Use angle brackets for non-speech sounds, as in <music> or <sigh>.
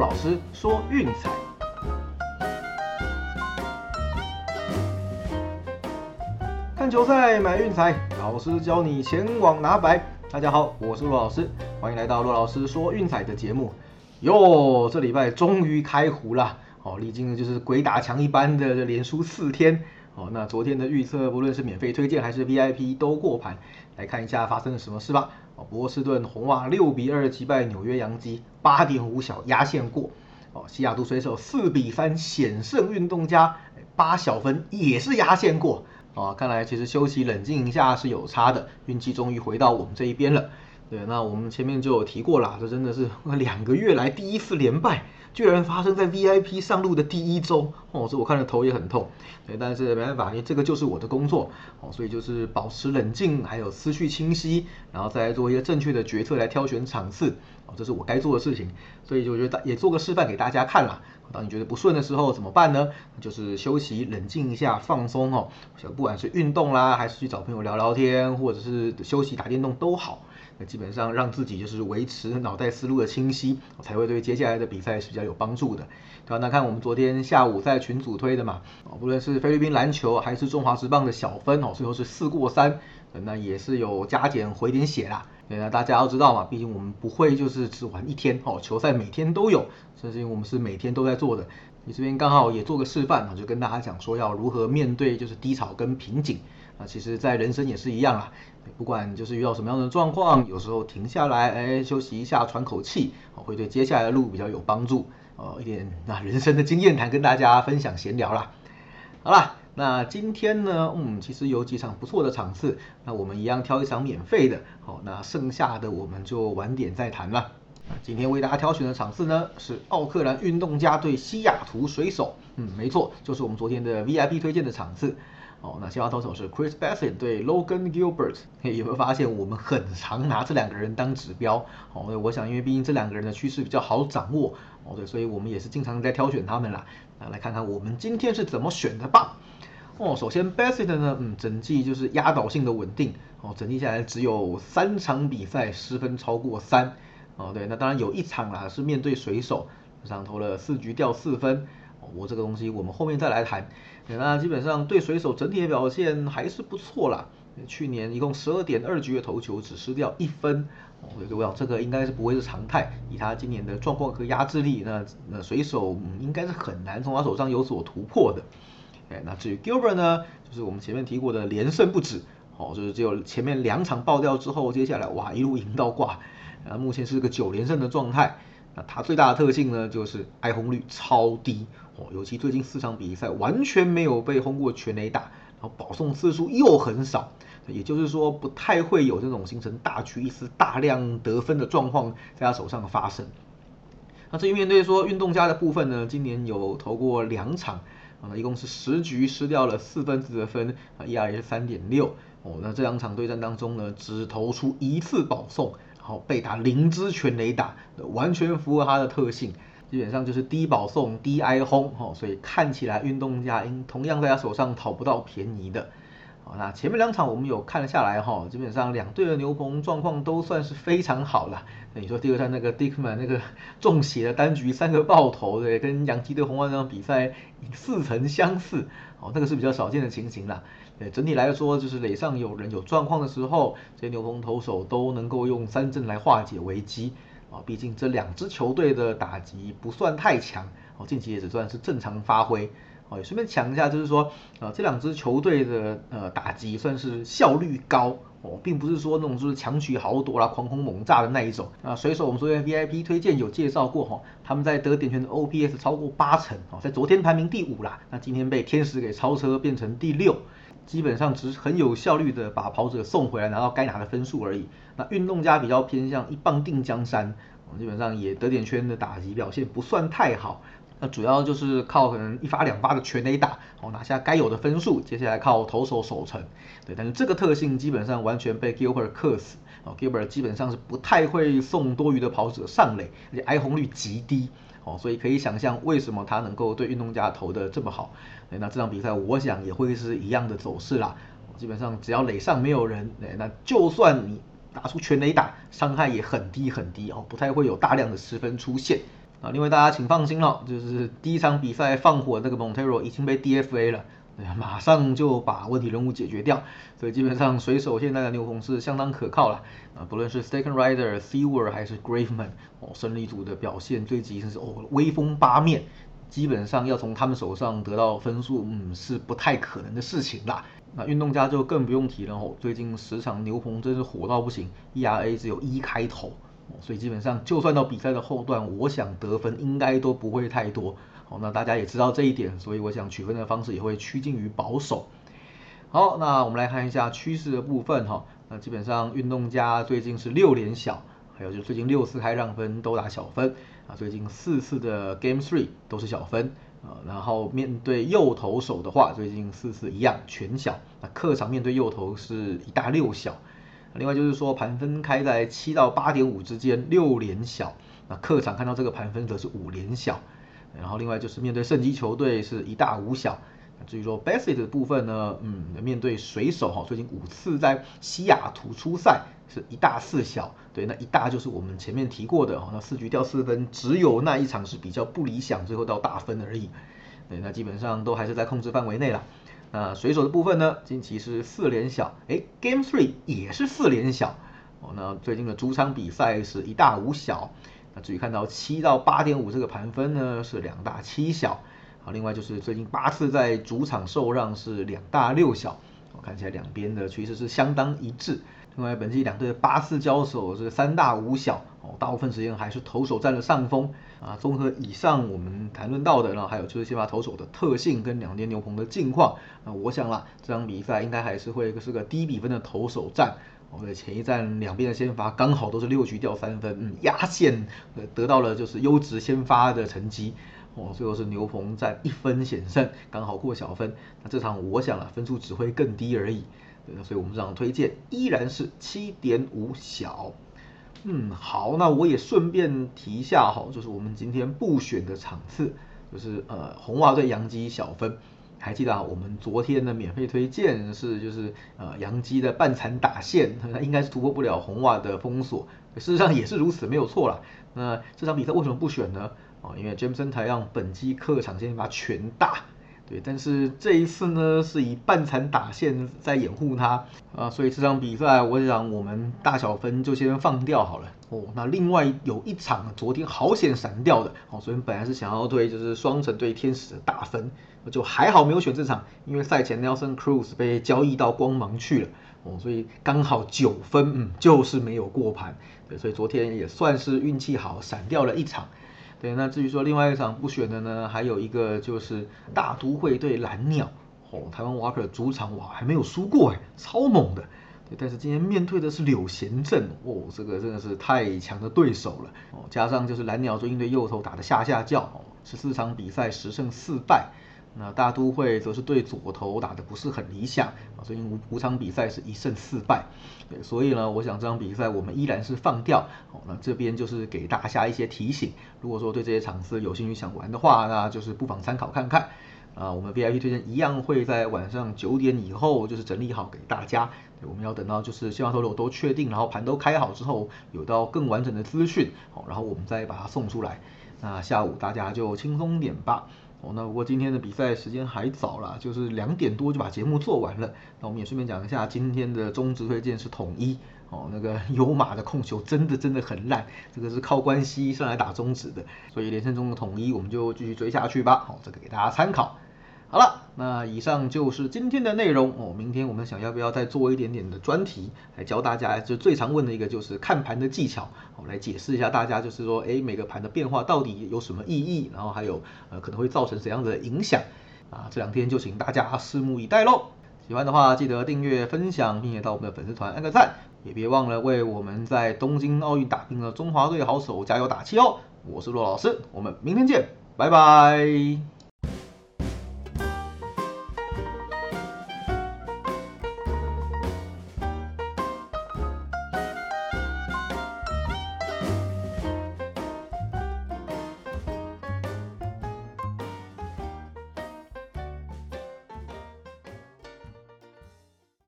老师说运彩。看球赛买运彩，老师教你前往拿白。大家好，我是陆老师，欢迎来到陆老师说运彩的节目。哟，这礼拜终于开胡了，哦，历经的就是鬼打墙一般的连输四天。哦，那昨天的预测，不论是免费推荐还是 VIP 都过盘。来看一下发生了什么事吧。哦，波士顿红袜六比二击败纽约洋基，八点五小压线过。哦，西雅图水手四比三险胜运动家，八小分也是压线过。哦，看来其实休息冷静一下是有差的，运气终于回到我们这一边了。对，那我们前面就有提过了，这真的是 <laughs> 两个月来第一次连败。居然发生在 VIP 上路的第一周。哦，这我看了头也很痛。对，但是没办法，因为这个就是我的工作。哦，所以就是保持冷静，还有思绪清晰，然后再来做一些正确的决策来挑选场次。哦，这是我该做的事情。所以就我觉得也做个示范给大家看啦。当你觉得不顺的时候怎么办呢？就是休息、冷静一下、放松哦。不管是运动啦，还是去找朋友聊聊天，或者是休息打电动都好。那基本上让自己就是维持脑袋思路的清晰，才会对接下来的比赛是比较有帮助的，对吧？那看我们昨天下午在群组推的嘛，哦，不论是菲律宾篮球还是中华职棒的小分哦，最后是四过三，那也是有加减回点血啦。对那大家要知道嘛，毕竟我们不会就是只玩一天哦，球赛每天都有，这是因为我们是每天都在做的。你这边刚好也做个示范，就跟大家讲说要如何面对就是低潮跟瓶颈。啊，其实，在人生也是一样啦，不管就是遇到什么样的状况，有时候停下来，哎，休息一下，喘口气，会对接下来的路比较有帮助。呃，一点那人生的经验谈跟大家分享闲聊啦。好啦，那今天呢，嗯，其实有几场不错的场次，那我们一样挑一场免费的，好，那剩下的我们就晚点再谈了。今天为大家挑选的场次呢，是奥克兰运动家对西雅图水手，嗯，没错，就是我们昨天的 VIP 推荐的场次。哦，那先发投手是 Chris Bassett 对 Logan Gilbert，嘿有没有发现我们很常拿这两个人当指标？哦，我想因为毕竟这两个人的趋势比较好掌握，哦对，所以我们也是经常在挑选他们啦。那来看看我们今天是怎么选的吧。哦，首先 Basset 呢，嗯，整季就是压倒性的稳定，哦，整季下来只有三场比赛失分超过三，哦对，那当然有一场啦是面对水手，上投了四局掉四分。我这个东西我们后面再来谈。那基本上对水手整体的表现还是不错啦。去年一共十二点二局的投球只失掉一分，所以我想这个应该是不会是常态。以他今年的状况和压制力，那那水手应该是很难从他手上有所突破的。哎，那至于 Gilbert 呢，就是我们前面提过的连胜不止，哦，就是只有前面两场爆掉之后，接下来哇一路赢到挂，啊，目前是个九连胜的状态。那他最大的特性呢，就是挨轰率超低。哦，尤其最近四场比赛完全没有被轰过全垒打，然后保送次数又很少，也就是说不太会有这种形成大区一丝大量得分的状况在他手上发生。那至于面对说运动家的部分呢，今年有投过两场，啊，一共是十局失掉了四分之的分，啊，ERA 是三点六。哦，那这两场对战当中呢，只投出一次保送，然后被打零支全垒打，完全符合他的特性。基本上就是低保送、低挨轰，哈，所以看起来运动家应同样在他手上讨不到便宜的。好，那前面两场我们有看了下来，哈，基本上两队的牛棚状况都算是非常好了。那你说第二场那个 Dickman 那个 <laughs> 中血的单局三个爆头，对，跟洋基队红袜那场比赛似曾相似，哦，那个是比较少见的情形啦。对，整体来说就是垒上有人有状况的时候，这些牛棚投手都能够用三振来化解危机。啊，毕竟这两支球队的打击不算太强，哦，近期也只算是正常发挥。哦，也顺便讲一下，就是说，呃，这两支球队的呃打击算是效率高，哦，并不是说那种就是强取豪夺啦、狂轰猛炸的那一种。啊，水手我们昨天 VIP 推荐有介绍过，哈，他们在得点圈的 OPS 超过八成，哦，在昨天排名第五啦，那今天被天使给超车变成第六。基本上只是很有效率的把跑者送回来，拿到该拿的分数而已。那运动家比较偏向一棒定江山，基本上也得点圈的打击表现不算太好。那主要就是靠可能一发两发的全垒打，哦拿下该有的分数。接下来靠投手守城，对，但是这个特性基本上完全被 Gilbert 克死。哦，Gilbert 基本上是不太会送多余的跑者上垒，而且挨红率极低。哦，所以可以想象为什么他能够对运动家投的这么好。那这场比赛我想也会是一样的走势啦。基本上只要垒上没有人，那就算你打出全垒打，伤害也很低很低哦，不太会有大量的失分出现。啊，另外大家请放心了，就是第一场比赛放火那个 Montero 已经被 DFA 了，对马上就把问题人物解决掉，所以基本上水手现在的牛棚是相当可靠了啊，不论是 Steken Rider、Seawer 还是 Graveman，哦，胜利组的表现最极是哦威风八面，基本上要从他们手上得到分数，嗯，是不太可能的事情啦。那运动家就更不用提了哦，最近十场牛棚真是火到不行，ERA 只有一开头。所以基本上，就算到比赛的后段，我想得分应该都不会太多。好，那大家也知道这一点，所以我想取分的方式也会趋近于保守。好，那我们来看一下趋势的部分哈。那基本上运动家最近是六连小，还有就最近六次开让分都打小分啊。最近四次的 Game Three 都是小分啊。然后面对右投手的话，最近四次一样全小。那客场面对右投是一大六小。另外就是说，盘分开在七到八点五之间，六连小。那客场看到这个盘分则是五连小。然后另外就是面对胜机球队是一大五小。至于说 b a s s e t 的部分呢，嗯，面对水手哈，最近五次在西雅图出赛是一大四小。对，那一大就是我们前面提过的哈，那四局掉四分，只有那一场是比较不理想，最后到大分而已。对，那基本上都还是在控制范围内了。那水手的部分呢？近期是四连小，哎，Game Three 也是四连小哦。那最近的主场比赛是一大五小，那至于看到七到八点五这个盘分呢，是两大七小。好，另外就是最近八次在主场受让是两大六小，我看起来两边的趋势是相当一致。另外本季两队的八次交手是三大五小，哦，大部分时间还是投手占了上风。啊，综合以上我们谈论到的，然后还有就是先发投手的特性跟两边牛棚的近况，那我想啦，这场比赛应该还是会是个低比分的投手战。我们的前一站两边的先发刚好都是六局掉三分，嗯，压线呃得到了就是优质先发的成绩。哦，最后是牛棚在一分险胜，刚好过小分。那这场我想啊，分数只会更低而已。对，所以我们这场推荐依然是七点五小。嗯，好，那我也顺便提一下哈，就是我们今天不选的场次，就是呃红袜对洋基小分，还记得？我们昨天的免费推荐是就是呃洋基的半残打线，那应该是突破不了红袜的封锁，事实上也是如此，没有错啦。那这场比赛为什么不选呢？啊，因为 Jameson 台让本季客场先发全大。对，但是这一次呢，是以半残打线在掩护他啊，所以这场比赛我想我们大小分就先放掉好了哦。那另外有一场昨天好险闪掉的哦，所以本来是想要推就是双城对天使的大分，就还好没有选这场，因为赛前 Nelson Cruz 被交易到光芒去了哦，所以刚好九分，嗯，就是没有过盘，对，所以昨天也算是运气好，闪掉了一场。对，那至于说另外一场不选的呢，还有一个就是大都会对蓝鸟，哦，台湾瓦克主场哇还没有输过哎，超猛的。对，但是今天面对的是柳贤镇，哦，这个真的是太强的对手了。哦，加上就是蓝鸟最近对右投打的下下叫，哦，十四场比赛十胜四败。那大都会则是对左投打的不是很理想啊，所以五五场比赛是一胜四败，对，所以呢，我想这场比赛我们依然是放掉。好，那这边就是给大家一些提醒，如果说对这些场次有兴趣想玩的话，那就是不妨参考看看。啊，我们 VIP 推荐一样会在晚上九点以后就是整理好给大家，我们要等到就是希望说我都确定，然后盘都开好之后，有到更完整的资讯，好，然后我们再把它送出来。那下午大家就轻松点吧。哦，那不过今天的比赛时间还早啦，就是两点多就把节目做完了。那我们也顺便讲一下，今天的中职推荐是统一。哦，那个 <laughs> 有马的控球真的真的很烂，这个是靠关系上来打中职的，所以连胜中的统一我们就继续追下去吧。好，这个给大家参考。好了，那以上就是今天的内容哦。明天我们想要不要再做一点点的专题，来教大家就最常问的一个就是看盘的技巧，我来解释一下大家就是说，哎，每个盘的变化到底有什么意义，然后还有呃可能会造成怎样的影响啊？这两天就请大家拭目以待喽。喜欢的话记得订阅、分享，并且到我们的粉丝团按个赞，也别忘了为我们在东京奥运打拼的中华队好手加油打气哦。我是骆老师，我们明天见，拜拜。